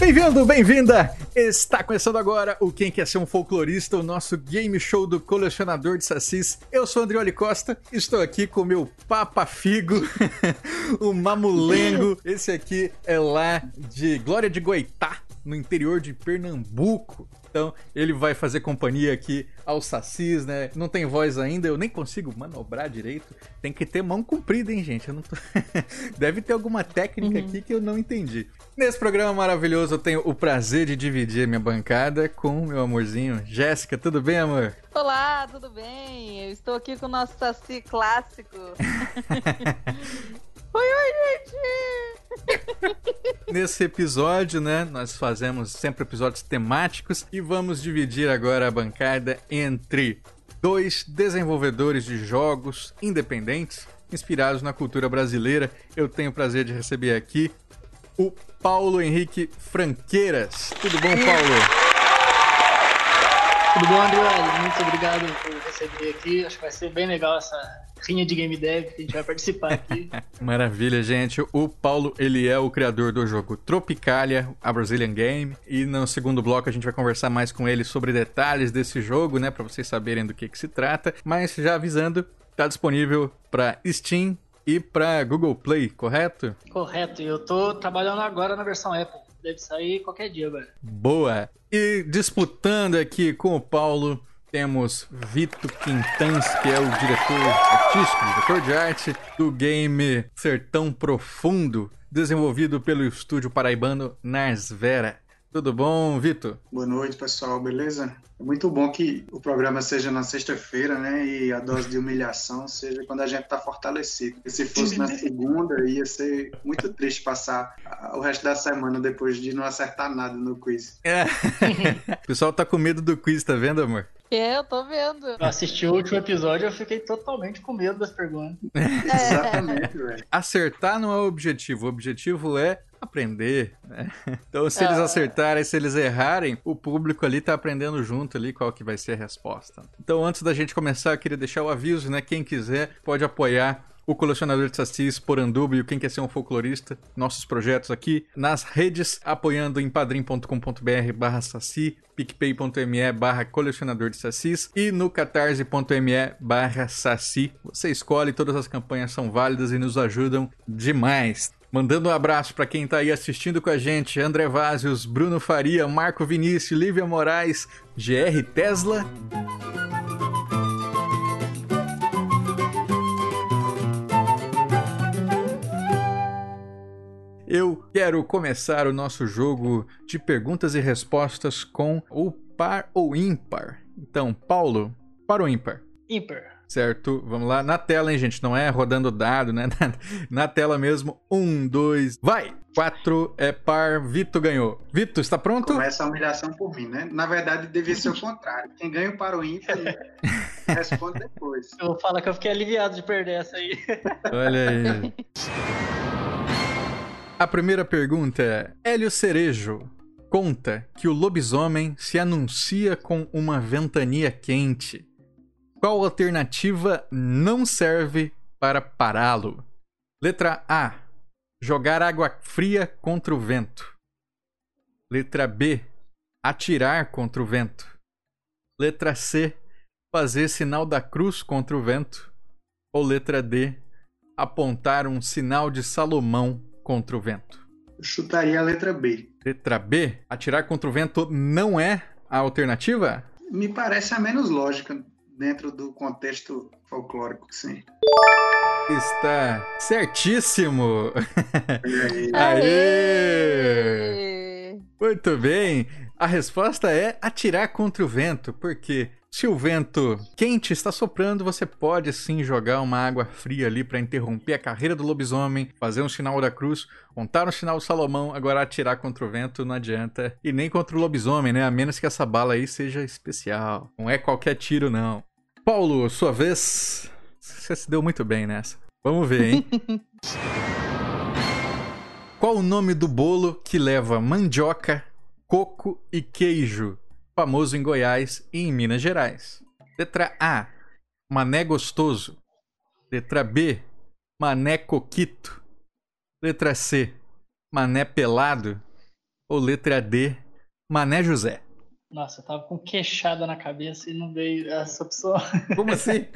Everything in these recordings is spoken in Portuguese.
Bem-vindo, bem-vinda! Está começando agora o Quem Quer Ser um Folclorista, o nosso game show do colecionador de sacis. Eu sou Andrioli Costa, estou aqui com o meu Papa Figo, o Mamulengo. Esse aqui é lá de Glória de Goitá, no interior de Pernambuco. Então, ele vai fazer companhia aqui aos sacis, né? Não tem voz ainda, eu nem consigo manobrar direito. Tem que ter mão comprida, hein, gente? Tô... Deve ter alguma técnica uhum. aqui que eu não entendi. Nesse programa maravilhoso, eu tenho o prazer de dividir minha bancada com meu amorzinho. Jéssica, tudo bem, amor? Olá, tudo bem? Eu estou aqui com o nosso saci clássico. oi, oi, gente! Nesse episódio, né, nós fazemos sempre episódios temáticos e vamos dividir agora a bancada entre dois desenvolvedores de jogos independentes inspirados na cultura brasileira. Eu tenho o prazer de receber aqui o Paulo Henrique Franqueiras. Tudo bom, Paulo? Tudo bom, André? Muito obrigado por receber aqui. Acho que vai ser bem legal essa rinha de game dev que a gente vai participar aqui. Maravilha, gente. O Paulo, ele é o criador do jogo Tropicalia, a Brazilian Game. E no segundo bloco a gente vai conversar mais com ele sobre detalhes desse jogo, né, para vocês saberem do que que se trata. Mas já avisando, tá disponível para Steam, e para Google Play, correto? Correto, eu tô trabalhando agora na versão Apple. Deve sair qualquer dia agora. Boa! E disputando aqui com o Paulo, temos Vito Quintans, que é o diretor artístico, diretor de arte do game Sertão Profundo, desenvolvido pelo estúdio paraibano Narsvera. Tudo bom, Vitor? Boa noite, pessoal, beleza? É muito bom que o programa seja na sexta-feira, né? E a dose de humilhação seja quando a gente está fortalecido. Porque se fosse na segunda, ia ser muito triste passar o resto da semana depois de não acertar nada no quiz. É. o pessoal tá com medo do quiz, tá vendo, amor? É, eu tô vendo. Eu assisti o último episódio e eu fiquei totalmente com medo das perguntas. Exatamente, velho. Acertar não é o objetivo. O objetivo é aprender, né? Então, se eles ah. acertarem, se eles errarem, o público ali tá aprendendo junto ali qual que vai ser a resposta. Então, antes da gente começar, eu queria deixar o aviso, né? Quem quiser pode apoiar o colecionador de sacis, Poranduba e o Quem Quer Ser um Folclorista, nossos projetos aqui nas redes, apoiando em padrim.com.br barra saci, picpay.me barra colecionador de sacis e no catarse.me barra saci. Você escolhe, todas as campanhas são válidas e nos ajudam demais. Mandando um abraço para quem está aí assistindo com a gente: André Vazios, Bruno Faria, Marco Vinícius, Lívia Moraes, GR Tesla. Eu quero começar o nosso jogo de perguntas e respostas com o par ou ímpar. Então, Paulo, par ou ímpar? Ímpar. Certo, vamos lá. Na tela, hein, gente? Não é rodando dado, né? Na, tela mesmo. Um, dois, vai! Quatro é par, Vito ganhou. Vito, está pronto? Começa a humilhação por mim, né? Na verdade, devia ser o contrário. Quem ganha o par o ímpar responde depois. Eu vou falar que eu fiquei aliviado de perder essa aí. Olha aí. A primeira pergunta é: Hélio Cerejo conta que o lobisomem se anuncia com uma ventania quente qual alternativa não serve para pará-lo? Letra A. Jogar água fria contra o vento. Letra B. Atirar contra o vento. Letra C. Fazer sinal da cruz contra o vento. Ou letra D. Apontar um sinal de Salomão contra o vento. Eu chutaria a letra B. Letra B. Atirar contra o vento não é a alternativa? Me parece a menos lógica dentro do contexto folclórico, sim. Está certíssimo! Aê! Aê! Muito bem! A resposta é atirar contra o vento, porque se o vento quente está soprando, você pode sim jogar uma água fria ali para interromper a carreira do lobisomem, fazer um sinal da cruz, montar um sinal do Salomão, agora atirar contra o vento não adianta. E nem contra o lobisomem, né? A menos que essa bala aí seja especial. Não é qualquer tiro, não. Paulo, sua vez. Você se deu muito bem nessa. Vamos ver, hein? Qual o nome do bolo que leva mandioca, coco e queijo, famoso em Goiás e em Minas Gerais? Letra A, mané gostoso. Letra B, mané coquito. Letra C, mané pelado. Ou letra D, Mané José? Nossa, eu tava com queixada na cabeça e não veio essa opção. Como assim?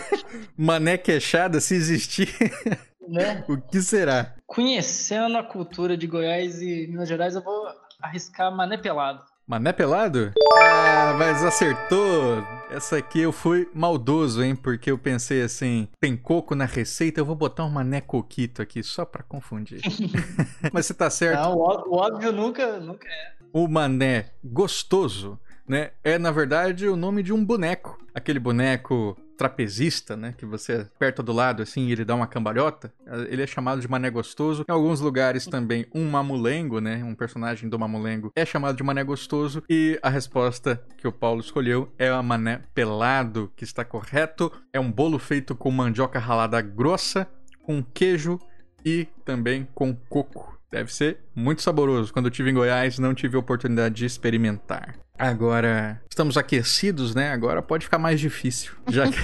Mané queixada, se existir, né? o que será? Conhecendo a cultura de Goiás e Minas Gerais, eu vou arriscar mané pelado. Mané pelado? Ah, mas acertou! Essa aqui eu fui maldoso, hein? Porque eu pensei assim: tem coco na receita, eu vou botar um mané coquito aqui só pra confundir. mas você tá certo. Não, o óbvio nunca, nunca é. O mané gostoso, né? É na verdade o nome de um boneco. Aquele boneco trapezista, né? Que você aperta do lado assim e ele dá uma cambalhota. Ele é chamado de mané gostoso. Em alguns lugares também um mamulengo, né? Um personagem do mamulengo é chamado de mané gostoso. E a resposta que o Paulo escolheu é o mané pelado, que está correto. É um bolo feito com mandioca ralada grossa, com queijo e também com coco. Deve ser muito saboroso. Quando eu tive em Goiás, não tive a oportunidade de experimentar. Agora, estamos aquecidos, né? Agora pode ficar mais difícil. Já que...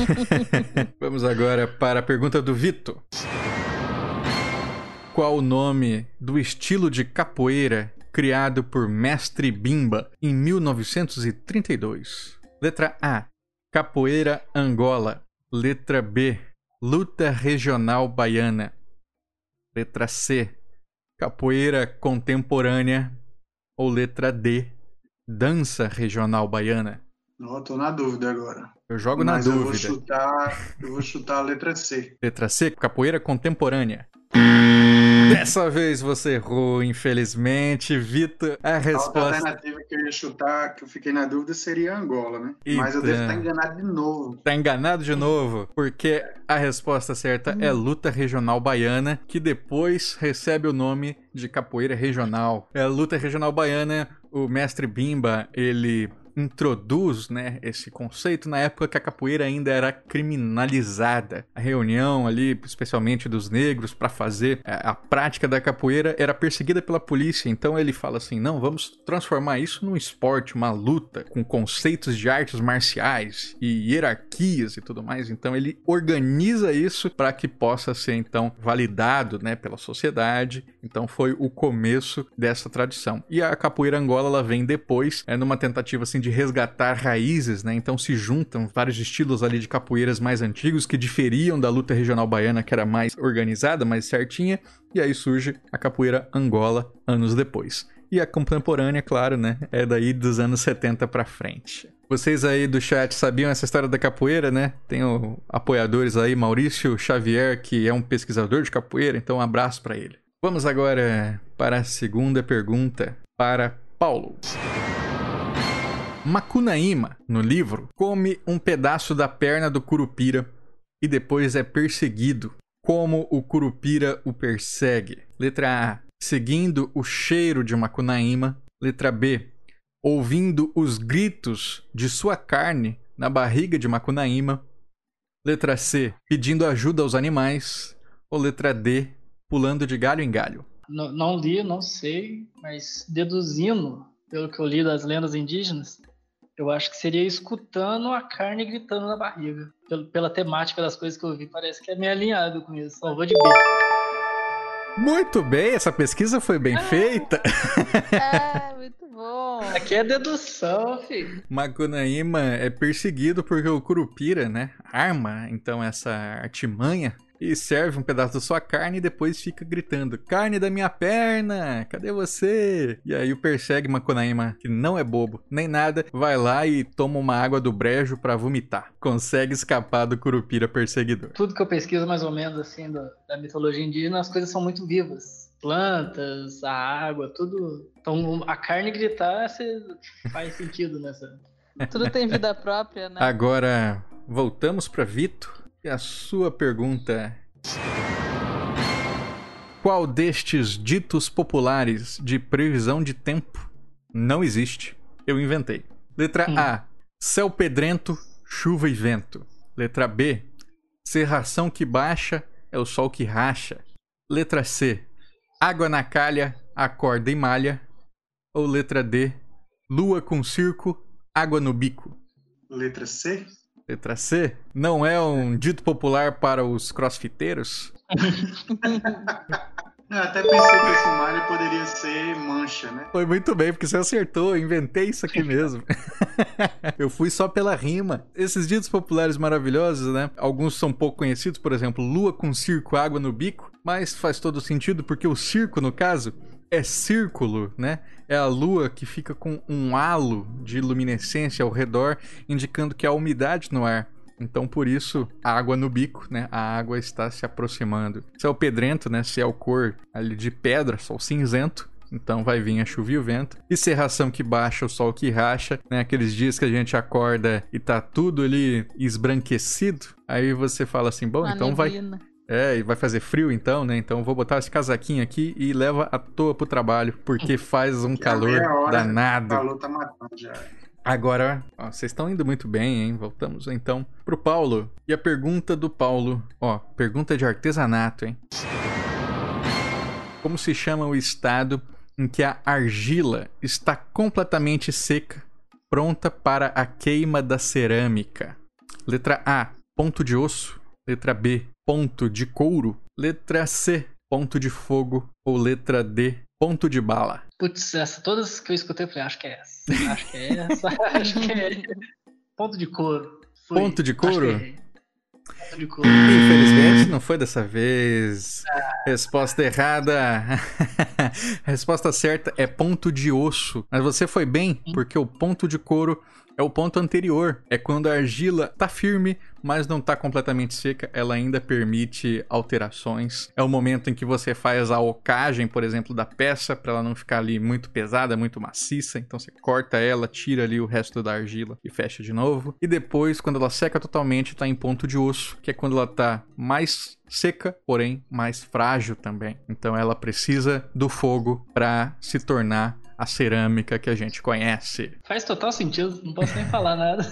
Vamos agora para a pergunta do Vitor. Qual o nome do estilo de capoeira criado por Mestre Bimba em 1932? Letra A: Capoeira Angola. Letra B: Luta Regional Baiana. Letra C: Capoeira contemporânea ou letra D, dança regional baiana? Não, tô na dúvida agora. Eu jogo Mas na eu dúvida. Vou chutar, eu vou chutar a letra C. Letra C, capoeira contemporânea. Dessa vez você errou, infelizmente. Vitor, a A resposta. alternativa que eu ia chutar, que eu fiquei na dúvida, seria Angola, né? Mas eu devo Então. estar enganado de novo. Tá enganado de novo? Porque a resposta certa é luta regional baiana, que depois recebe o nome de capoeira regional. É a luta regional baiana, o mestre Bimba, ele introduz, né, esse conceito na época que a capoeira ainda era criminalizada. A reunião ali, especialmente dos negros, para fazer é, a, a prática da capoeira era perseguida pela polícia. Então ele fala assim: "Não, vamos transformar isso num esporte, uma luta com conceitos de artes marciais e hierarquias e tudo mais". Então ele organiza isso para que possa ser então validado, né, pela sociedade. Então foi o começo dessa tradição. E a capoeira Angola ela vem depois, é numa tentativa assim de resgatar raízes, né? Então se juntam vários estilos ali de capoeiras mais antigos que diferiam da luta regional baiana, que era mais organizada, mais certinha, e aí surge a capoeira Angola anos depois. E a contemporânea, claro, né? É daí dos anos 70 pra frente. Vocês aí do chat sabiam essa história da capoeira, né? Tenho apoiadores aí, Maurício Xavier, que é um pesquisador de capoeira, então um abraço pra ele. Vamos agora para a segunda pergunta para Paulo. Macunaíma, no livro, come um pedaço da perna do curupira e depois é perseguido. Como o curupira o persegue? Letra A. Seguindo o cheiro de Macunaíma. Letra B. Ouvindo os gritos de sua carne na barriga de Macunaíma. Letra C. Pedindo ajuda aos animais. Ou letra D. Pulando de galho em galho. Não, não li, não sei, mas deduzindo, pelo que eu li das lendas indígenas, eu acho que seria escutando a carne gritando na barriga. Pelo- pela temática das coisas que eu vi, parece que é meio alinhado com isso. Então, eu vou de B. Muito bem, essa pesquisa foi bem feita. É, muito bom. Aqui é dedução, filho. Macunaíma é perseguido porque o Curupira, né, arma então essa artimanha e serve um pedaço da sua carne e depois fica gritando: Carne da minha perna, cadê você? E aí o persegue Macunaíma, que não é bobo nem nada, vai lá e toma uma água do brejo pra vomitar. Consegue escapar do Curupira perseguidor. Tudo que eu pesquiso mais ou menos assim da, da mitologia indígena, as coisas são muito vivas. Plantas, a água, tudo. Então a carne gritar cê- faz sentido nessa. Tudo tem vida própria, né? Agora voltamos para Vito e a sua pergunta. Qual destes ditos populares de previsão de tempo não existe? Eu inventei. Letra Hum. A: céu pedrento, chuva e vento. Letra B: serração que baixa é o sol que racha. Letra C: água na calha, acorda e malha. Ou letra D: lua com circo, água no bico. Letra C? Letra C, não é um dito popular para os crossfiteiros? Eu até pensei que esse Mario poderia ser mancha, né? Foi muito bem, porque você acertou, eu inventei isso aqui mesmo. eu fui só pela rima. Esses ditos populares maravilhosos, né? Alguns são pouco conhecidos, por exemplo, lua com circo, água no bico, mas faz todo sentido porque o circo, no caso, é círculo, né? É a lua que fica com um halo de luminescência ao redor, indicando que há umidade no ar. Então, por isso, água no bico, né? A água está se aproximando. Se é o pedrento, né? Se é o cor ali de pedra, sol cinzento, então vai vir a chuva e o vento. E serração que baixa, o sol que racha, né? Aqueles dias que a gente acorda e tá tudo ali esbranquecido. Aí você fala assim, bom, então vai, neblina. É, e vai fazer frio então, né? Então vou botar esse casaquinho aqui e leva à toa pro trabalho, porque faz um Que calor hora O danado. calor tá matando já. Agora, ó, vocês estão indo muito bem, hein? Voltamos então pro Paulo. E a pergunta do Paulo, ó, pergunta de artesanato, hein? Como se chama o estado em que a argila está completamente seca, pronta para a queima da cerâmica? Letra A, ponto de osso. Letra B, ponto de couro. Letra C, ponto de fogo. Ou letra D, ponto de bala. Putz, essa, todas que eu escutei, eu falei, acho que é essa. Acho que é essa. acho que é. Ponto de couro. Ponto de couro? errei. Ponto de couro. Infelizmente, não foi dessa vez. Resposta errada. A resposta certa é ponto de osso. Mas você foi bem, porque o ponto de couro é o ponto anterior. É quando a argila tá firme, mas não tá completamente seca. Ela ainda permite alterações. É o momento em que você faz a ocagem, por exemplo, da peça, para ela não ficar ali muito pesada, muito maciça. Então você corta ela, tira ali o resto da argila e fecha de novo. E depois, quando ela seca totalmente, tá em ponto de osso, que é quando ela tá mais seca, porém mais frágil também. Então ela precisa do fogo para se tornar a cerâmica que a gente conhece. Faz total sentido, não posso nem falar nada.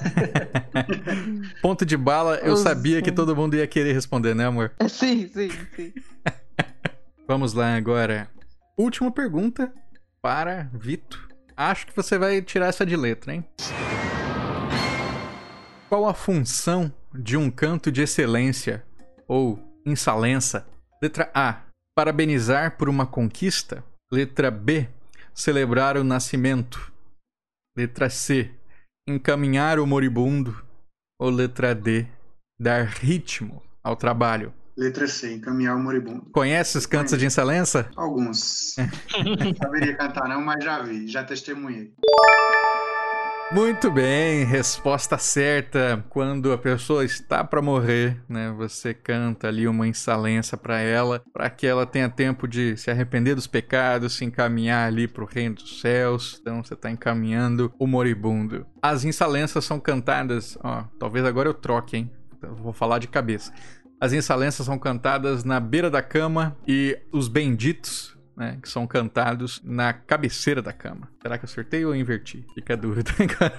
Ponto de bala, eu Nossa. sabia que todo mundo ia querer responder, né, amor? Sim, sim, sim. Vamos lá agora. Última pergunta para Vito. Acho que você vai tirar essa de letra, hein? Qual a função de um canto de excelência ou insalença? Letra A. Parabenizar por uma conquista. Letra B. Celebrar o nascimento. Letra C. Encaminhar o moribundo. Ou letra D. Dar ritmo ao trabalho. Letra C, encaminhar o moribundo. Conhece os cantos de insalença? Alguns. Não saberia cantar não, mas já vi, já testemunhei. Muito bem, resposta certa. Quando a pessoa está para morrer, né, você canta ali uma insalença para ela, para que ela tenha tempo de se arrepender dos pecados, se encaminhar ali para o reino dos céus. Então você está encaminhando o moribundo. As insalenças são cantadas, ó, talvez agora eu troque, hein? Vou falar de cabeça. As insalenças são cantadas na beira da cama e os benditos né, que são cantados na cabeceira da cama. Será que eu acertei ou inverti? Fica a dúvida.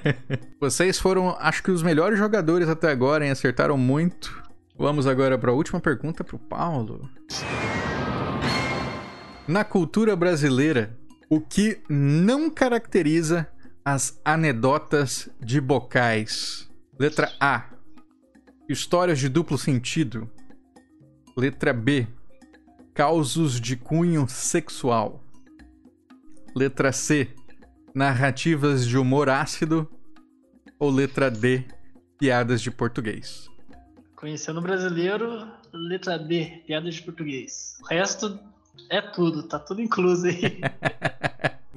Vocês foram, acho que, os melhores jogadores até agora, hein? Acertaram muito. Vamos agora para a última pergunta para o Paulo. Na cultura brasileira, o que não caracteriza as anedotas de bocais? Letra A. Histórias de duplo sentido. Letra B. Causos de cunho sexual. Letra C. Narrativas de humor ácido. Ou letra D. Piadas de português. Conhecendo o brasileiro, letra D, piada de português. O resto é tudo, tá tudo incluso aí.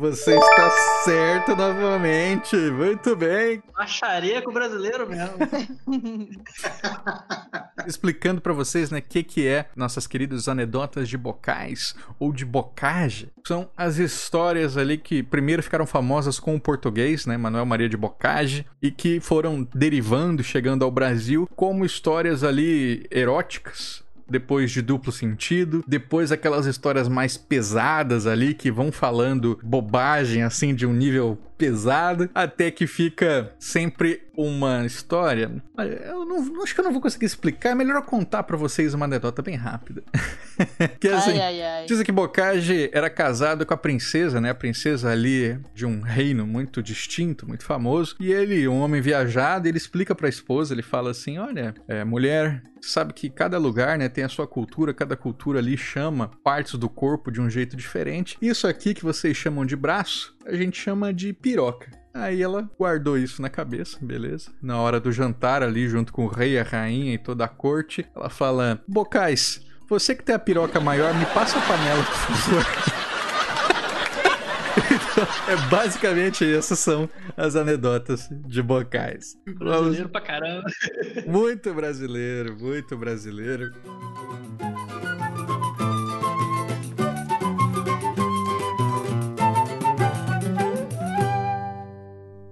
Você está certo novamente. Muito bem. Baixaria com o brasileiro mesmo. Explicando pra vocês, né, o que, que é nossas queridas anedotas de bocais ou de bocage. São as histórias ali que primeiro ficaram famosas com o português, né, Manuel Maria de Bocage, e que foram derivando, chegando ao Brasil, como histórias ali eróticas, depois de duplo sentido, depois aquelas histórias mais pesadas ali que vão falando bobagem assim de um nível pesado, até que fica sempre uma história. Eu não, acho que eu não vou conseguir explicar, é melhor eu contar para vocês uma anedota bem rápida. que assim, ai, ai, ai. dizem que Bocage era casado com a princesa, né? A princesa ali de um reino muito distinto, muito famoso. E ele, um homem viajado, ele explica para a esposa, ele fala assim: "Olha, é, mulher, sabe que cada lugar, né, tem a sua cultura, cada cultura ali chama partes do corpo de um jeito diferente. Isso aqui que vocês chamam de braço, a gente chama de piroca. Aí ela guardou isso na cabeça, beleza? Na hora do jantar ali, junto com o rei, a rainha e toda a corte, ela fala: Bocais, você que tem a piroca maior, me passa a panela, por favor. então, é basicamente essas são as anedotas de Bocais. Brasileiro pra caramba. Muito brasileiro, muito brasileiro.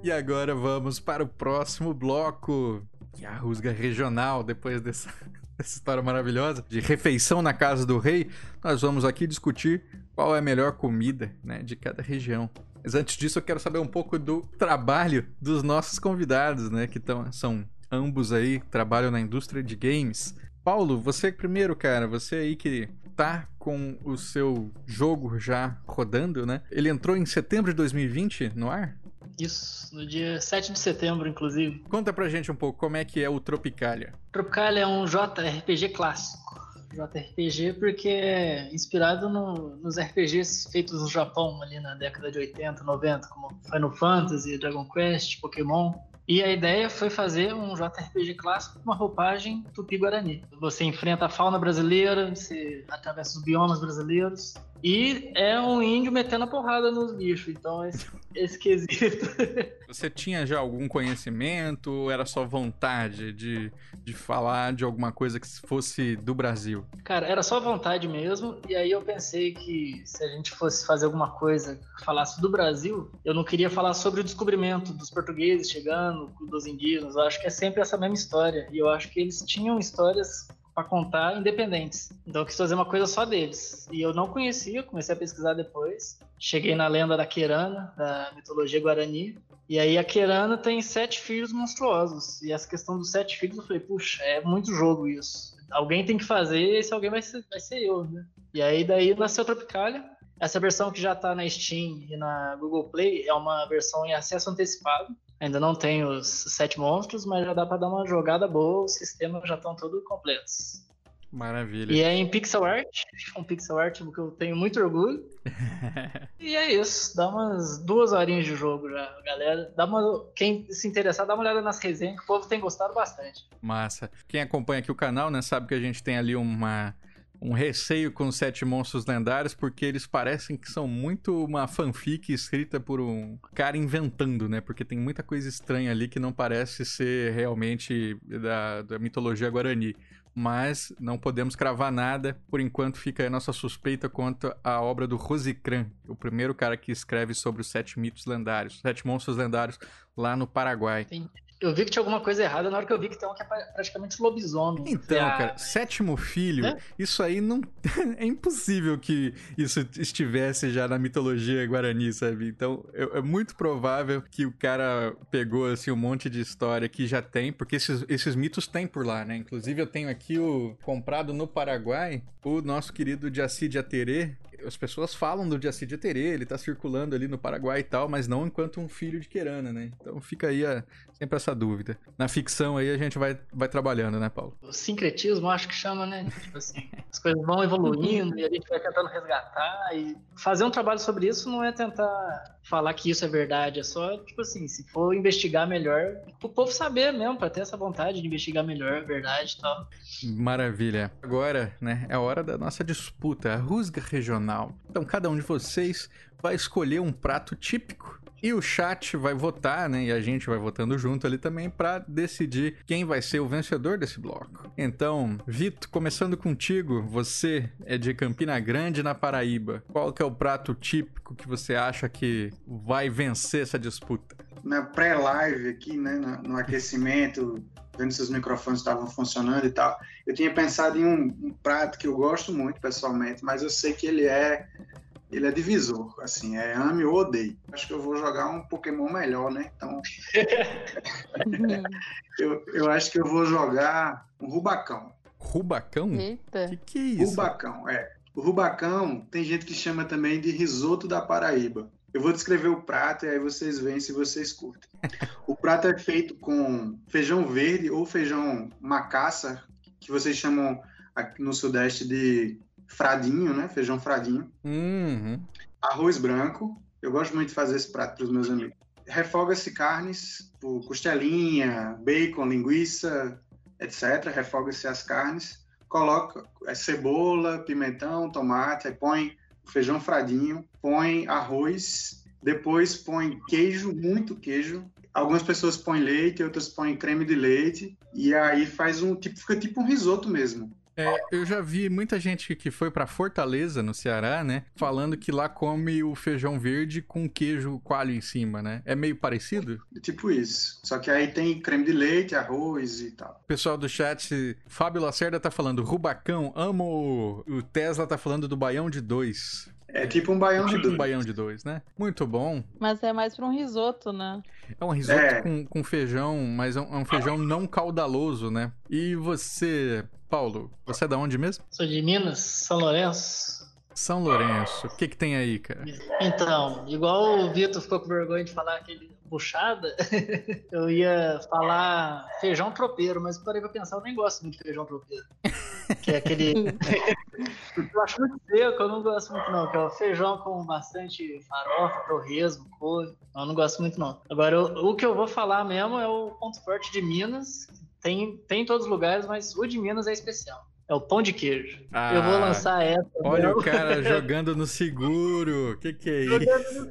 E agora vamos para o próximo bloco, é a rusga regional, depois dessa, dessa história maravilhosa de refeição na casa do rei. Nós vamos aqui discutir qual é a melhor comida né, de cada região. Mas antes disso, eu quero saber um pouco do trabalho dos nossos convidados, né? Que tão, são ambos aí, trabalham na indústria de games. Paulo, você primeiro, cara, você aí que tá com o seu jogo já rodando, né? Ele entrou em setembro de 2020 no ar? Isso, no dia 7 de setembro, inclusive. Conta pra gente um pouco como é que é o Tropicalia. Tropicalia é um JRPG clássico. JRPG porque é inspirado no, nos RPGs feitos no Japão ali na década de 80, 90, como Final Fantasy, Dragon Quest, Pokémon. E a ideia foi fazer um JRPG clássico com uma roupagem tupi-guarani. Você enfrenta a fauna brasileira, você atravessa os biomas brasileiros, e é um índio metendo a porrada nos bichos. Então, esse, esse quesito. Você tinha já algum conhecimento ou era só vontade de, de falar de alguma coisa que fosse do Brasil? Cara, era só vontade mesmo. E aí eu pensei que se a gente fosse fazer alguma coisa que falasse do Brasil, eu não queria falar sobre o descobrimento dos portugueses chegando, dos indígenas. Eu acho que é sempre essa mesma história. E eu acho que eles tinham histórias para contar independentes. Então eu quis fazer uma coisa só deles. E eu não conhecia, comecei a pesquisar depois. Cheguei na lenda da Querana, da mitologia guarani. E aí a Querana tem sete filhos monstruosos. E essa questão dos sete filhos, eu falei, puxa, é muito jogo isso. Alguém tem que fazer, e esse alguém vai ser, vai ser eu, né? E aí daí nasceu Tropicalia. Essa versão que já está na Steam e na Google Play é uma versão em acesso antecipado. Ainda não tem os sete monstros, mas já dá para dar uma jogada boa, os sistemas já estão todos completos. Maravilha. E é em pixel art, um pixel art que eu tenho muito orgulho. e é isso, dá umas duas horinhas de jogo já, galera. Dá uma, quem se interessar, dá uma olhada nas resenhas, que o povo tem gostado bastante. Massa. Quem acompanha aqui o canal, né, sabe que a gente tem ali uma um receio com os Sete Monstros Lendários, porque eles parecem que são muito uma fanfic escrita por um cara inventando, né? Porque tem muita coisa estranha ali que não parece ser realmente da, da mitologia guarani. Mas não podemos cravar nada, por enquanto fica a nossa suspeita quanto à obra do Rosicran, o primeiro cara que escreve sobre os sete mitos lendários, sete monstros lendários lá no Paraguai. Sim. Eu vi que tinha alguma coisa errada na hora que eu vi que tem um que é praticamente lobisomem. Então, ah, cara, sétimo filho, é? isso aí não. é impossível que isso estivesse já na mitologia guarani, sabe? Então, é, é, muito provável que o cara pegou, assim, um monte de história que já tem, porque esses, esses mitos tem por lá, né? Inclusive, eu tenho aqui o comprado no Paraguai, o nosso querido Jaci de Aterê, as pessoas falam do Jaci de Terê, ele tá circulando ali no Paraguai e tal, mas não enquanto um filho de Querana, né? Então fica aí a, sempre essa dúvida. Na ficção aí a gente vai, vai trabalhando, né, Paulo? O sincretismo, acho que chama, né? Tipo assim, as coisas vão evoluindo e a gente vai tentando resgatar e fazer um trabalho sobre isso não é tentar falar que isso é verdade, é só, tipo assim, se for investigar melhor, pro povo saber mesmo, para ter essa vontade de investigar melhor a verdade e tal. Maravilha. Agora, né, é a hora da nossa disputa, a rusga regional. Então, cada um de vocês vai escolher um prato típico e o chat vai votar, né? E a gente vai votando junto ali também para decidir quem vai ser o vencedor desse bloco. Então, Vito, começando contigo, você é de Campina Grande, na Paraíba. Qual que é o prato típico que você acha que vai vencer essa disputa? Na pré-live aqui, né, no, no aquecimento, vendo se os microfones estavam funcionando e tal, eu tinha pensado em um, um prato que eu gosto muito pessoalmente, mas eu sei que ele é ele é divisor, assim, é ame ou odeie. Acho que eu vou jogar um Pokémon melhor, né? Então, eu, eu acho que eu vou jogar um Rubacão. Rubacão? Eita. Que que é isso? Rubacão, é. O Rubacão tem gente que chama também de risoto da Paraíba. Eu vou descrever o prato e aí vocês veem se vocês curtem. O prato é feito com feijão verde ou feijão macaça, que vocês chamam aqui no Sudeste de fradinho, né? Feijão fradinho. Uhum. Arroz branco. Eu gosto muito de fazer esse prato para os meus amigos. Refoga-se carnes, costelinha, bacon, linguiça, etc. Refoga-se as carnes. Coloca é, cebola, pimentão, tomate, aí põe feijão fradinho, põe arroz, depois põe queijo, muito queijo. Algumas pessoas põem leite, outras põem creme de leite, e aí faz um tipo, fica tipo um risoto mesmo. É, eu já vi muita gente que foi pra Fortaleza, no Ceará, né? Falando que lá come o feijão verde com queijo coalho em cima, né? É meio parecido? Tipo isso. Só que aí tem creme de leite, arroz e tal. O pessoal do chat, Fábio Lacerda tá falando, Rubacão, amo! O Tesla tá falando do Baião de dois. É tipo um baião de Tipo um dois. baião de dois, né? Muito bom. Mas é mais pra um risoto, né? É um risoto É. Com, com feijão, mas é um, é um feijão não caudaloso, né? E você, Paulo, você é da onde mesmo? Sou de Minas, São Lourenço. São Lourenço. O que que tem aí, cara? Então, igual o Vitor ficou com vergonha de falar aquele buchada, eu ia falar feijão tropeiro, mas parei pra pensar, eu nem gosto muito de feijão tropeiro. Que é aquele. eu acho muito seco, eu não gosto muito, não. Que é o feijão com bastante farofa, torresmo, couve. Eu não gosto muito, não. Agora, eu- o que eu vou falar mesmo é o ponto forte de Minas. Tem, tem em todos os lugares, mas o de Minas é especial. É o pão de queijo. Ah, eu vou lançar essa. Olha meu. o cara jogando no seguro. O que que é isso?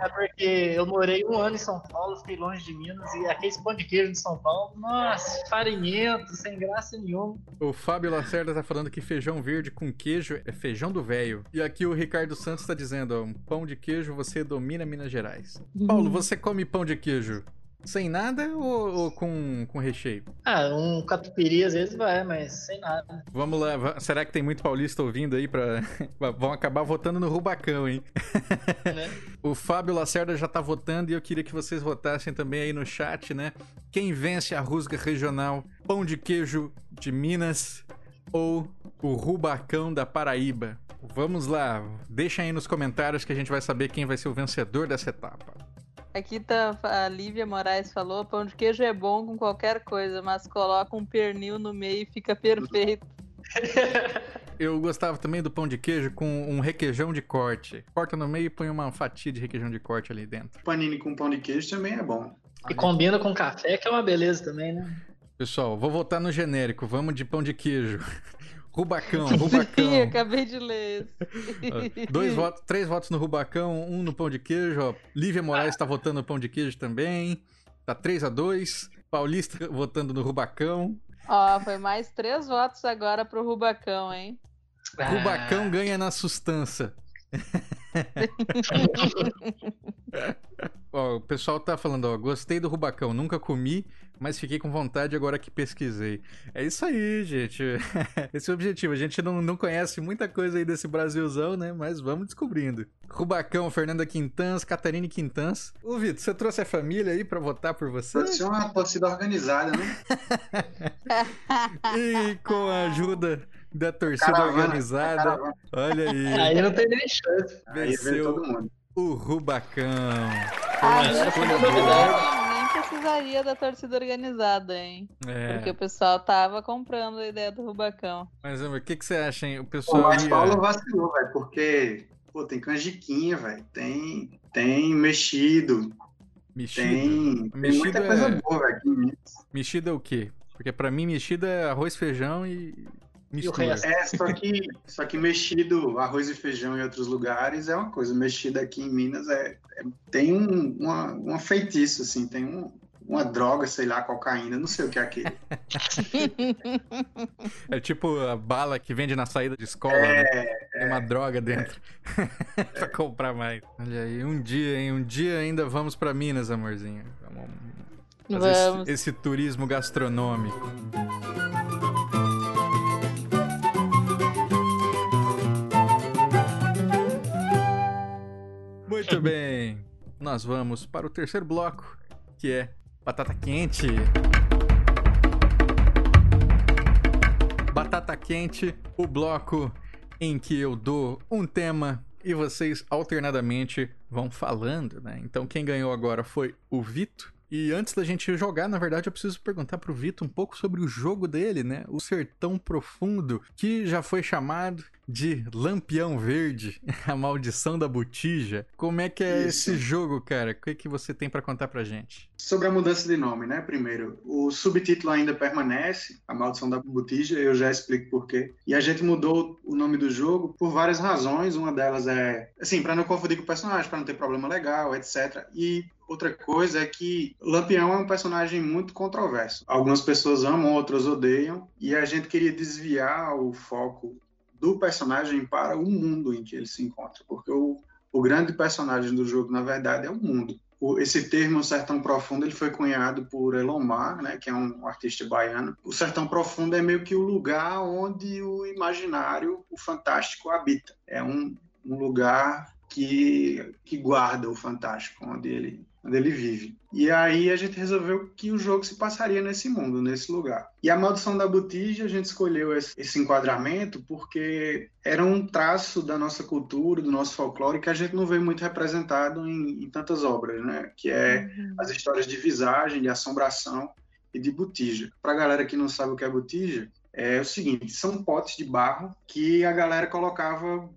É porque eu morei um ano em São Paulo, fiquei longe de Minas, e aquele pão de queijo de São Paulo, nossa, farinhento, sem graça nenhuma. O Fábio Lacerda tá falando que feijão verde com queijo é feijão do velho. E aqui o Ricardo Santos tá dizendo, ó, um pão de queijo você domina Minas Gerais. Paulo, você come pão de queijo sem nada ou, ou com, com recheio? Ah, um catupiry às vezes vai, mas sem nada. Vamos lá, será que tem muito paulista ouvindo aí pra... Vão acabar votando no Rubacão, hein? Né? O Fábio Lacerda já tá votando e eu queria que vocês votassem também aí no chat, né? Quem vence a rusga regional, pão de queijo de Minas ou o Rubacão da Paraíba? Vamos lá, deixa aí nos comentários que a gente vai saber quem vai ser o vencedor dessa etapa. Aqui tá a Lívia Moraes falou: pão de queijo é bom com qualquer coisa, mas coloca um pernil no meio e fica perfeito. Eu gostava também do pão de queijo com um requeijão de corte. Corta no meio e põe uma fatia de requeijão de corte ali dentro. Panini com pão de queijo também é bom. E combina com café, que é uma beleza também, né? Pessoal, vou votar no genérico. Vamos de pão de queijo. Rubacão, Sim, Rubacão. acabei de ler. Dois votos, três votos no Rubacão, um no pão de queijo. Ó. Lívia Moraes tá votando no pão de queijo também. Tá 3 a 2 Paulista votando no Rubacão. Ó, foi mais três votos agora pro Rubacão, hein? Ah, Rubacão ganha na sustância. Ó, o pessoal tá falando, ó, gostei do Rubacão, nunca comi, mas fiquei com vontade agora que pesquisei. É isso aí, gente. Esse é o objetivo. A gente não, não conhece muita coisa aí desse Brasilzão, né? Mas vamos descobrindo. Rubacão, Fernanda Quintans, Catarine Quintans. Ô, Vitor, você trouxe a família aí pra votar por você? Pode ser uma torcida organizada, né? E com a ajuda da torcida Caravana, organizada. caravana. Olha aí. Aí não tem nem chance. Aí Venceu. veio todo mundo. O Rubacão. Ah, Foi uma escolha boa. Precisaria da torcida organizada, hein? Porque É, o pessoal tava comprando a ideia do Rubacão. mas o que, que você acha, hein? O Pô, pessoal mas ia... Paulo vacilou, velho, porque pô, tem canjiquinha, velho. Tem, tem mexido, Mexido? tem, tem Mexido muita é- coisa boa, velho. aqui em Minas. Mexido é o quê? Porque pra mim, mexido é arroz, feijão e mistura. É, só que, só que mexido, arroz e feijão em outros lugares é uma coisa. Mexido aqui em Minas é, é- tem um, uma, uma feitiço, assim, tem um- uma droga, sei lá, cocaína, não sei o que é aquele é tipo a bala que vende na saída de escola, é, né? É. Tem uma droga dentro é. pra comprar mais. Olha aí, um dia, hein? Um dia ainda vamos para Minas, amorzinho. Vamos. vamos. Esse, esse turismo gastronômico. Muito bem. Nós vamos para o terceiro bloco, que é Batata Quente. Batata Quente, o bloco em que eu dou um tema e vocês alternadamente vão falando, né? Então quem ganhou agora foi o Vito. E antes da gente jogar, na verdade, eu preciso perguntar pro Vitor um pouco sobre o jogo dele, né? O Sertão Profundo, que já foi chamado de Lampião Verde, a maldição da botija. Como é que é Isso. esse jogo, cara? O que, é que você tem para contar pra gente? Sobre a mudança de nome, né? Primeiro, o subtítulo ainda permanece, a maldição da botija, eu já explico por quê. E a gente mudou o nome do jogo por várias razões. Uma delas é, assim, para não confundir com o personagem, para não ter problema legal, etc. E Outra coisa é que Lampião é um personagem muito controverso. Algumas pessoas amam, outras odeiam, e a gente queria desviar o foco do personagem para o mundo em que ele se encontra, porque o, o grande personagem do jogo, na verdade, é o mundo. O, esse termo Sertão Profundo ele foi cunhado por Elomar, né, que é um artista baiano. O Sertão Profundo é meio que o lugar onde o imaginário, o fantástico habita. É um, um lugar que, que guarda o fantástico, onde ele onde ele vive. E aí a gente resolveu que o jogo se passaria nesse mundo, nesse lugar. E a Maldição da Botija, a gente escolheu esse enquadramento porque era um traço da nossa cultura, do nosso folclore, que a gente não vê muito representado em, em tantas obras, né? Que é uhum. as histórias de visagem, de assombração e de botija. Para a galera que não sabe o que é botija, é o seguinte: são potes de barro que a galera colocava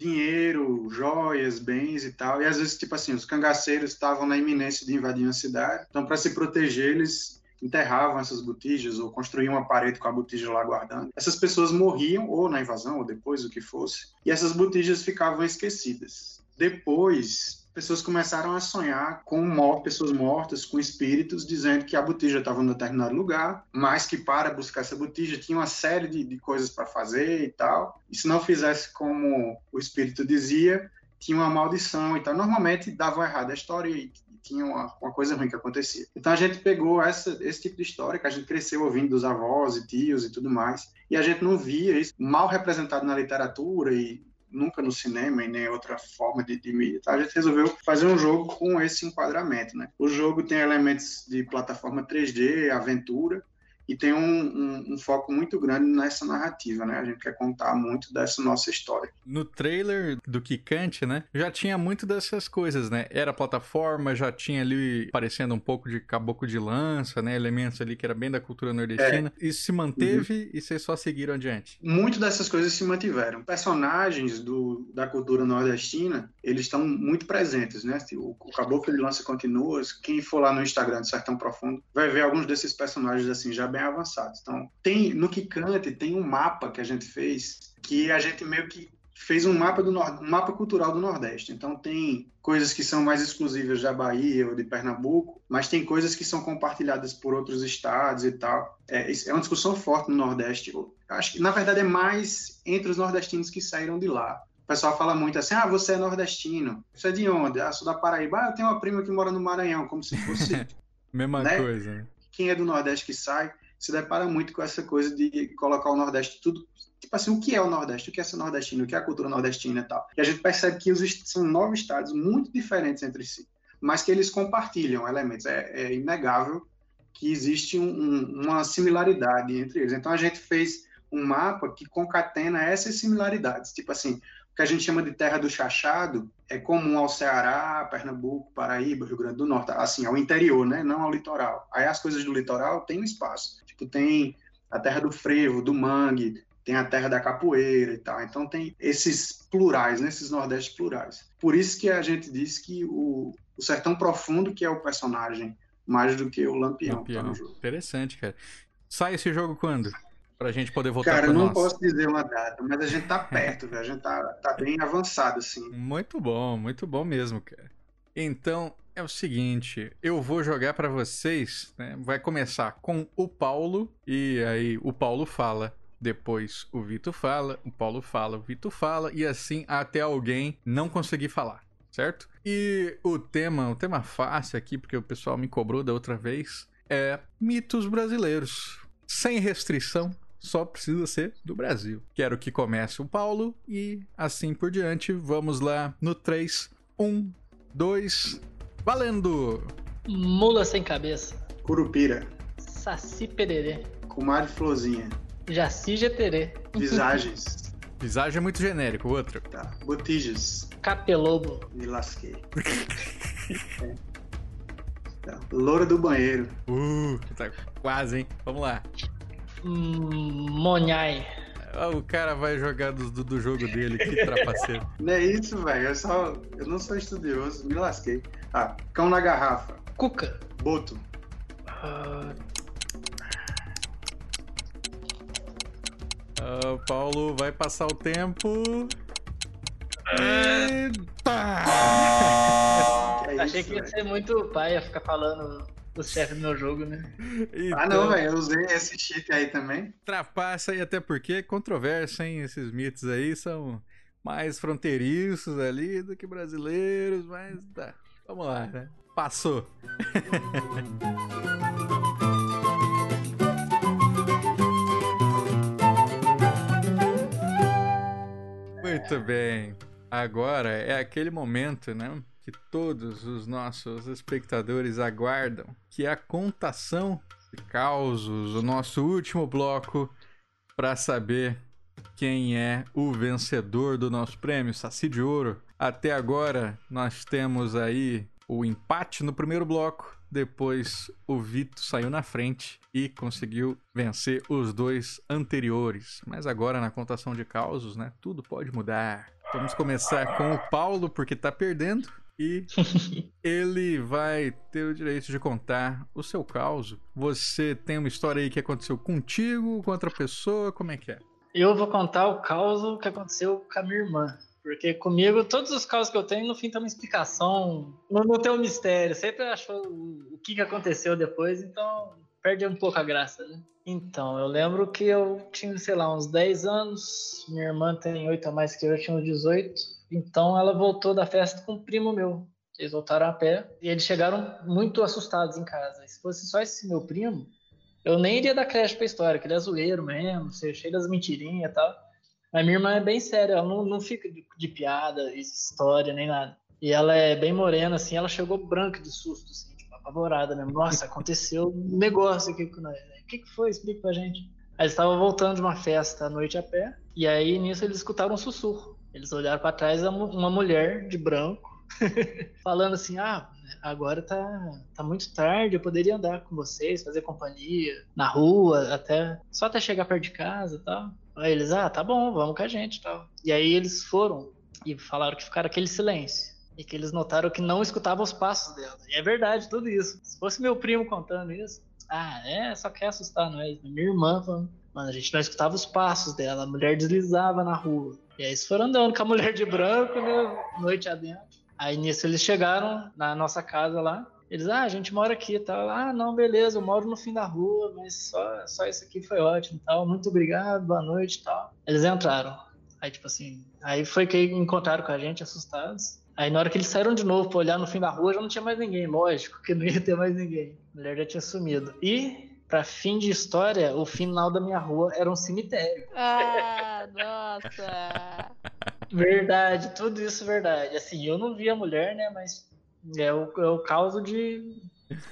dinheiro, joias, bens e tal. E às vezes, tipo assim, os cangaceiros estavam na iminência de invadir uma cidade. Então, para se proteger, eles enterravam essas botijas ou construíam uma parede com a botija lá guardando. Essas pessoas morriam, ou na invasão, ou depois, o que fosse, e essas botijas ficavam esquecidas. Depois, pessoas começaram a sonhar com morte, pessoas mortas, com espíritos, dizendo que a botija estava em determinado lugar, mas que para buscar essa botija tinha uma série de, de coisas para fazer e tal. E se não fizesse como o espírito dizia, tinha uma maldição e tal. Normalmente dava errado a história e tinha uma, uma, coisa ruim que acontecia. Então a gente pegou essa, esse tipo de história que a gente cresceu ouvindo dos avós e tios e tudo mais, e a gente não via isso mal representado na literatura e nunca no cinema e nem outra forma de, de mídia. Tá? A gente resolveu fazer um jogo com esse enquadramento. Né? O jogo tem elementos de plataforma 3D, aventura, e tem um, um, um, foco muito grande nessa narrativa, né? A gente quer contar muito dessa nossa história. No trailer do Kikante, né? Já tinha muito dessas coisas, né? Era plataforma, já tinha ali parecendo um pouco de caboclo de lança, né? Elementos ali que era bem da cultura nordestina. É. Isso se manteve uhum. e vocês só seguiram adiante? Muito dessas coisas se mantiveram. Personagens do, da cultura nordestina, eles estão muito presentes, né? O, o caboclo de lança continua. Quem for lá no Instagram do Sertão Profundo vai ver alguns desses personagens assim já bem bem avançados. Então, tem no Kikante tem um mapa que a gente fez que a gente meio que fez um mapa do um mapa cultural do Nordeste. Então tem coisas que são mais exclusivas da Bahia ou de Pernambuco, mas tem coisas que são compartilhadas por outros estados e tal. É, é uma discussão forte no Nordeste. Eu acho que na verdade é mais entre os nordestinos que saíram de lá. O pessoal fala muito assim: ah, você é nordestino. Você é de onde? Ah, sou da Paraíba. Ah, eu tenho uma prima que mora no Maranhão, como se fosse. Mesma né? coisa. Quem é do Nordeste que sai se depara muito com essa coisa de colocar o Nordeste tudo. Tipo assim, o que é o Nordeste? O que é ser nordestino? O que é a cultura nordestina e tal? E a gente percebe que os, são nove estados muito diferentes entre si, mas que eles compartilham elementos. É, é inegável que existe um, um, uma similaridade entre eles. Então a gente fez um mapa que concatena essas similaridades. Tipo assim, que a gente chama de terra do chachado é comum ao Ceará, Pernambuco, Paraíba, Rio Grande do Norte, assim, ao interior, né? Não ao litoral. Aí as coisas do litoral têm um espaço. Tipo, tem a terra do frevo, do mangue, tem a terra da capoeira e tal. Então tem esses plurais, né? esses nordestes plurais. Por isso que a gente diz que o, o Sertão Profundo, que é o personagem, mais do que o Lampião. Lampião. Tá Interessante, cara. Sai esse jogo quando? Pra gente poder votar Cara, eu não nós. posso dizer uma data, mas a gente tá perto, velho. A gente tá, tá bem avançado, assim. Muito bom, muito bom mesmo, cara. Então, é o seguinte, eu vou jogar para vocês, né? Vai começar com o Paulo, e aí o Paulo fala. Depois o Vitor fala, o Paulo fala, o Vitor fala, e assim até alguém não conseguir falar, certo? E o tema, o tema fácil aqui, porque o pessoal me cobrou da outra vez, é mitos brasileiros. Sem restrição, só precisa ser do Brasil. Quero que comece o Paulo e assim por diante. Vamos lá no 3, 1, 2, Valendo! Mula sem cabeça. Curupira. Saci pererê. Comadre Florzinha. Jaci jeterê. Visagens. Visagem é muito genérico, outro. Tá. Botijas. Capelobo. Me lasquei. É. Tá. Loura do banheiro. Uh, tá quase, hein? Vamos lá. Hum, Monhai. Ah, O cara vai jogar do, do, jogo dele, que trapaceiro. Não é isso, velho. Eu só. Eu não sou estudioso. Me lasquei. Ah, cão na garrafa. Cuca. Boto. Ah, Ah, Paulo vai passar o tempo. Eita! Que é achei isso, que ia ser muito paia ficar falando do chefe do meu jogo, né? Ah, não, velho. Eu usei esse cheat aí também. Trapaça e até porque controvérsia, hein? Esses mitos aí são mais fronteiriços ali do que brasileiros, mas tá. Vamos lá, né? Passou. Muito bem. Agora é aquele momento, né? Que todos os nossos espectadores aguardam, que é a contação de causos, o nosso último bloco para saber quem é o vencedor do nosso prêmio Saci de Ouro. Até agora nós temos aí o empate no primeiro bloco, depois o Vito saiu na frente e conseguiu vencer os dois anteriores. Mas agora na contação de causos, né, tudo pode mudar. Vamos começar com o Paulo porque tá perdendo e ele vai ter o direito de contar o seu caos. Você tem uma história aí que aconteceu contigo, com outra pessoa, como é que é? Eu vou contar o caos que aconteceu com a minha irmã. Porque comigo, todos os casos que eu tenho, no fim tem uma explicação. Não, não tem um mistério. Sempre achou o, o que, que aconteceu depois, então perde um pouco a graça, né? Então, eu lembro que eu tinha, sei lá, uns 10 anos. Minha irmã tem 8 a mais que eu, eu tinha uns 18. Então ela voltou da festa com um primo meu. Eles voltaram a pé e eles chegaram muito assustados em casa. Se fosse só esse meu primo, eu nem iria dar crédito pra história, que ele é zoeiro mesmo, cheio das mentirinhas e tal. Mas minha irmã é bem séria, ela não, não fica de, de piada, história, nem nada. E ela é bem morena, assim, ela chegou branca de susto, assim, tipo, apavorada mesmo. Nossa, aconteceu um negócio aqui com nós. né? O que, que foi? Explica pra gente. Aí eles estavam voltando de uma festa à noite a pé, e aí nisso eles escutaram um sussurro. Eles olharam pra trás, uma mulher de branco, falando assim: Ah, agora tá, tá muito tarde, eu poderia andar com vocês, fazer companhia na rua, até só até chegar perto de casa e tal. Aí eles, ah, tá bom, vamos com a gente tal. E aí eles foram e falaram que ficaram aquele silêncio. E que eles notaram que não escutavam os passos dela. E é verdade, tudo isso. Se fosse meu primo contando isso, ah, é, só quer assustar nós. Minha irmã falando, mano, a gente não escutava os passos dela, a mulher deslizava na rua. E aí eles foram andando com a mulher de branco, né, noite adentro. Aí nisso eles chegaram na nossa casa lá. Eles, ah, a gente mora aqui e tal. Ah, não, beleza, eu moro no fim da rua, mas só, só isso aqui foi ótimo tal. Muito obrigado, boa noite e tal. Eles entraram. Aí, tipo assim, aí foi que encontraram com a gente, assustados. Aí na hora que eles saíram de novo pra olhar no fim da rua, já não tinha mais ninguém, lógico, que não ia ter mais ninguém. A mulher já tinha sumido. E, pra fim de história, o final da minha rua era um cemitério. Ah, nossa! Verdade, tudo isso verdade. Assim, eu não vi a mulher, né? Mas é o, é o caso de,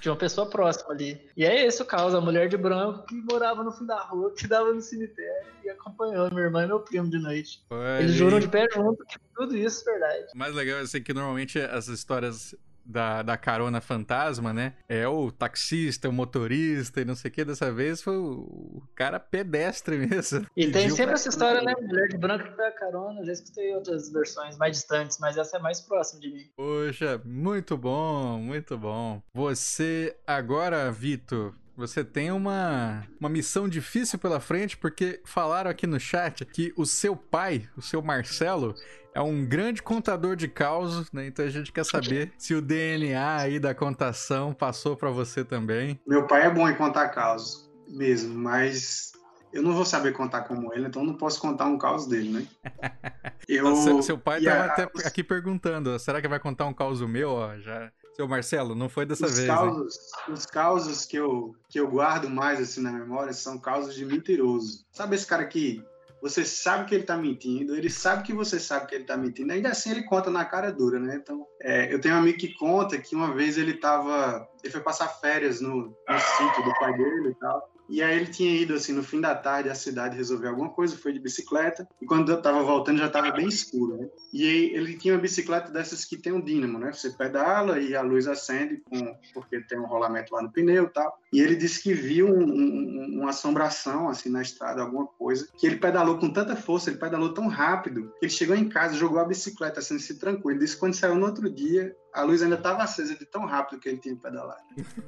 de uma pessoa próxima ali. E é esse o caso, a mulher de branco que morava no fim da rua, que dava no cemitério e acompanhou minha irmã e meu primo de noite. Olha Eles juram de pé junto que tudo isso é verdade. O mais legal é assim, que normalmente as histórias da, da carona fantasma, né? É o taxista, o motorista e não sei o que. Dessa vez foi o, cara pedestre mesmo. E tem sempre pra- essa história, né? Mulher de branco que pega carona. Já escutei outras versões mais distantes, mas essa é mais próxima de mim. Poxa, muito bom, muito bom. Você agora, Vitor, você tem uma, uma missão difícil pela frente, porque falaram aqui no chat que o seu pai, o seu Marcelo, é um grande contador de causos, né? Então a gente quer saber se o DNA aí da contação passou pra você também. Meu pai é bom em contar caos, mesmo, mas eu não vou saber contar como ele, então não posso contar um caos dele, né? Eu, Seu, seu pai e tava a- até aqui perguntando, será que vai contar um caos meu? Ó, já... Seu Marcelo, não foi dessa os vez, hein? causos, os causos que eu, que eu guardo mais assim na memória são causos de mentiroso. Sabe esse cara que você sabe que ele tá mentindo, ele sabe que você sabe que ele tá mentindo, ainda assim ele conta na cara dura, né? Então, é, eu tenho um amigo que conta que uma vez ele tava. Ele foi passar férias no, no sítio do pai dele e tal. E aí ele tinha ido, assim, no fim da tarde à cidade resolver alguma coisa, foi de bicicleta. E quando eu tava voltando já tava bem escuro, né? E aí ele tinha uma bicicleta dessas que tem um dínamo, né? Você pedala e a luz acende com, porque tem um rolamento lá no pneu e tal. E ele disse que viu um, um, uma assombração, assim, na estrada, alguma coisa, que ele pedalou com tanta força, ele pedalou tão rápido, que ele chegou em casa, jogou a bicicleta, assim, se trancou. Ele disse que quando saiu no outro dia, a luz ainda estava acesa de tão rápido que ele tinha pedalado.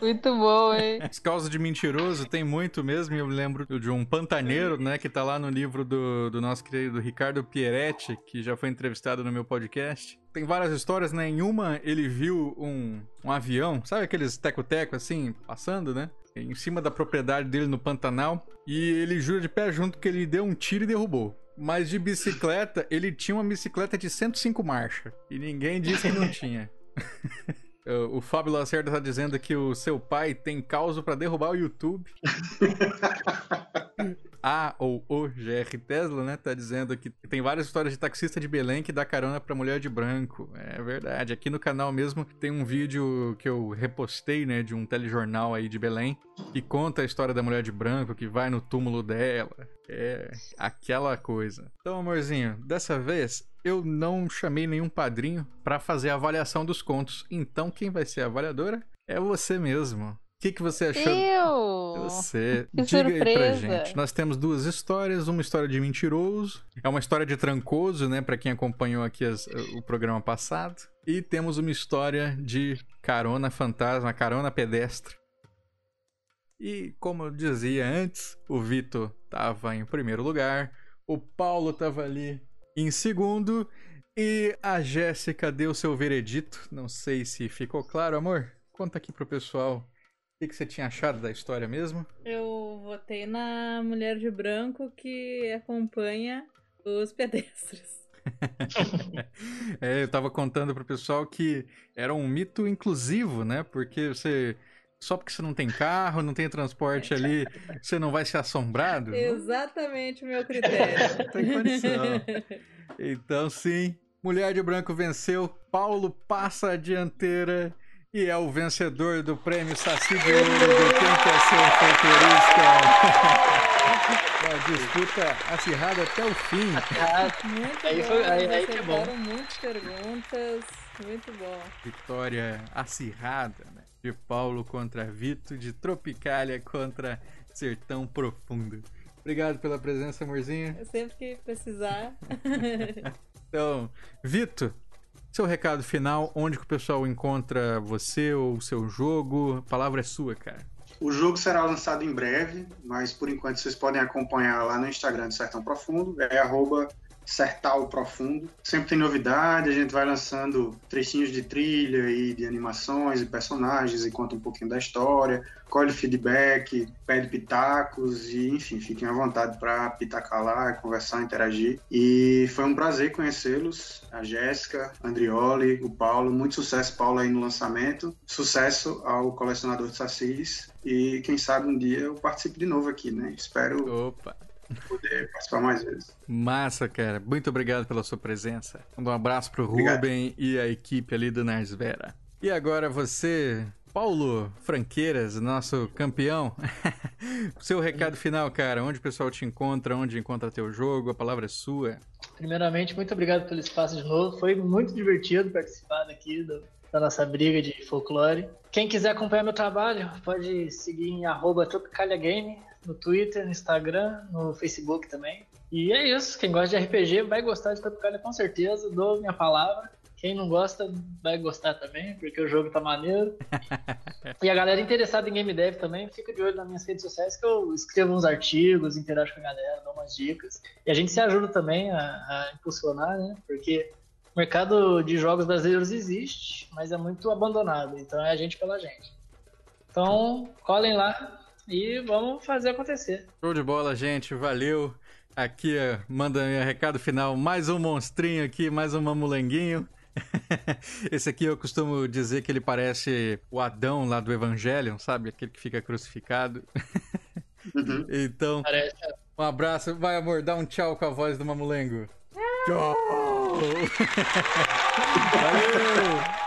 Muito bom, hein? Os causos de mentiroso tem muito mesmo. Eu lembro de um pantaneiro, né, que tá lá no livro do, do nosso querido Ricardo Pieretti, que já foi entrevistado no meu podcast. Tem várias histórias, né? Em uma, ele viu um, um avião, sabe aqueles teco-teco assim, passando, né? Em cima da propriedade dele no Pantanal. E ele jura de pé junto que ele deu um tiro e derrubou. Mas de bicicleta, ele tinha uma bicicleta de 105 marchas. E ninguém disse que não tinha. O Fábio Lacerda tá dizendo que o seu pai tem causa para derrubar o YouTube. A ou o GR Tesla, né? Tá dizendo que tem várias histórias de taxista de Belém que dá carona pra mulher de branco. É verdade. Aqui no canal mesmo tem um vídeo que eu repostei, né? De um telejornal aí de Belém. Que conta a história da mulher de branco que vai no túmulo dela. É aquela coisa. Então, amorzinho, dessa vez eu não chamei nenhum padrinho para fazer a avaliação dos contos. Então, quem vai ser a avaliadora é você mesmo. O que, que você achou? Eu! Você, Que diga aí pra surpresa. gente. Nós temos duas histórias, uma história de mentiroso, é uma história de trancoso, né, Pra quem acompanhou aqui as- o programa passado, e temos uma história de carona fantasma, carona pedestre. E como eu dizia antes, o Vitor tava em primeiro lugar, o Paulo tava ali em segundo e a Jéssica deu seu veredito. Não sei se ficou claro, amor. Conta aqui pro pessoal o que, você tinha achado da história mesmo? Eu votei na mulher de branco que acompanha os pedestres. É, eu tava contando pro pessoal que era um mito inclusivo, né? Porque você. Só porque você não tem carro, não tem transporte ali, você não vai ser assombrado? Exatamente o meu critério. Não tem condição. Então, sim, Mulher de Branco venceu, Paulo passa a dianteira e é o vencedor do prêmio Saci de Ouro do Quem Quer Ser Folclorista. Uma disputa acirrada até o fim. Muito Aí bom, foi- aí- aí que é bom. muitas perguntas. Muito bom. Vitória acirrada, né? De Paulo contra Vito, de Tropicália contra Sertão Profundo. Obrigado pela presença, amorzinho. Eu sempre que precisar. Então, Vito, seu recado final, onde que o pessoal encontra você ou o seu jogo? A palavra é sua, cara. O jogo será lançado em breve, mas por enquanto vocês podem acompanhar lá no Instagram do Sertão Profundo, é arroba Sertal Profundo. Sempre tem novidade, a gente vai lançando trechinhos de trilha e de animações e personagens e conta um pouquinho da história, colhe feedback, pede pitacos e enfim, fiquem à vontade para pitacar lá, conversar, interagir. E foi um prazer conhecê-los, a Jéssica, Andrioli, o Paulo. Muito sucesso, Paulo, aí no lançamento. Sucesso ao colecionador de sacis. E quem sabe um dia eu participe de novo aqui, né? Espero Opa, poder participar mais vezes. massa, cara. Muito obrigado pela sua presença. Manda um abraço pro Obrigado. Ruben e a equipe ali do Narsvera. E agora você, Paulo Franqueiras, nosso campeão. seu recado final, cara. Onde o pessoal te encontra, onde encontra teu jogo, a palavra é sua. Primeiramente, muito obrigado pelo espaço de novo. Foi muito divertido participar daqui do- da nossa briga de folclore. Quem quiser acompanhar meu trabalho, pode seguir em arroba tropicaliagame no Twitter, no Instagram, no Facebook também. E é isso. Quem gosta de RPG vai gostar de Tropicalia com certeza. Dou minha palavra. Quem não gosta vai gostar também, porque o jogo tá maneiro. e a galera interessada em game dev também, fica de olho nas minhas redes sociais que eu escrevo uns artigos, interajo com a galera, dou umas dicas. E a gente se ajuda também a, a impulsionar, né? Porque o mercado de jogos brasileiros existe, mas é muito abandonado. Então é a gente pela gente. Então, colhem lá e vamos fazer acontecer. Show de bola, gente. Valeu. Aqui, ó, manda meu recado final. Mais um monstrinho aqui, mais um mamulenguinho. Esse aqui eu costumo dizer que ele parece o Adão lá do Evangelion, sabe? Aquele que fica crucificado. Uhum. Então, Parece. um abraço. Vai, amor, dá um tchau com a voz do Mamulengo. Tchau! Valeu!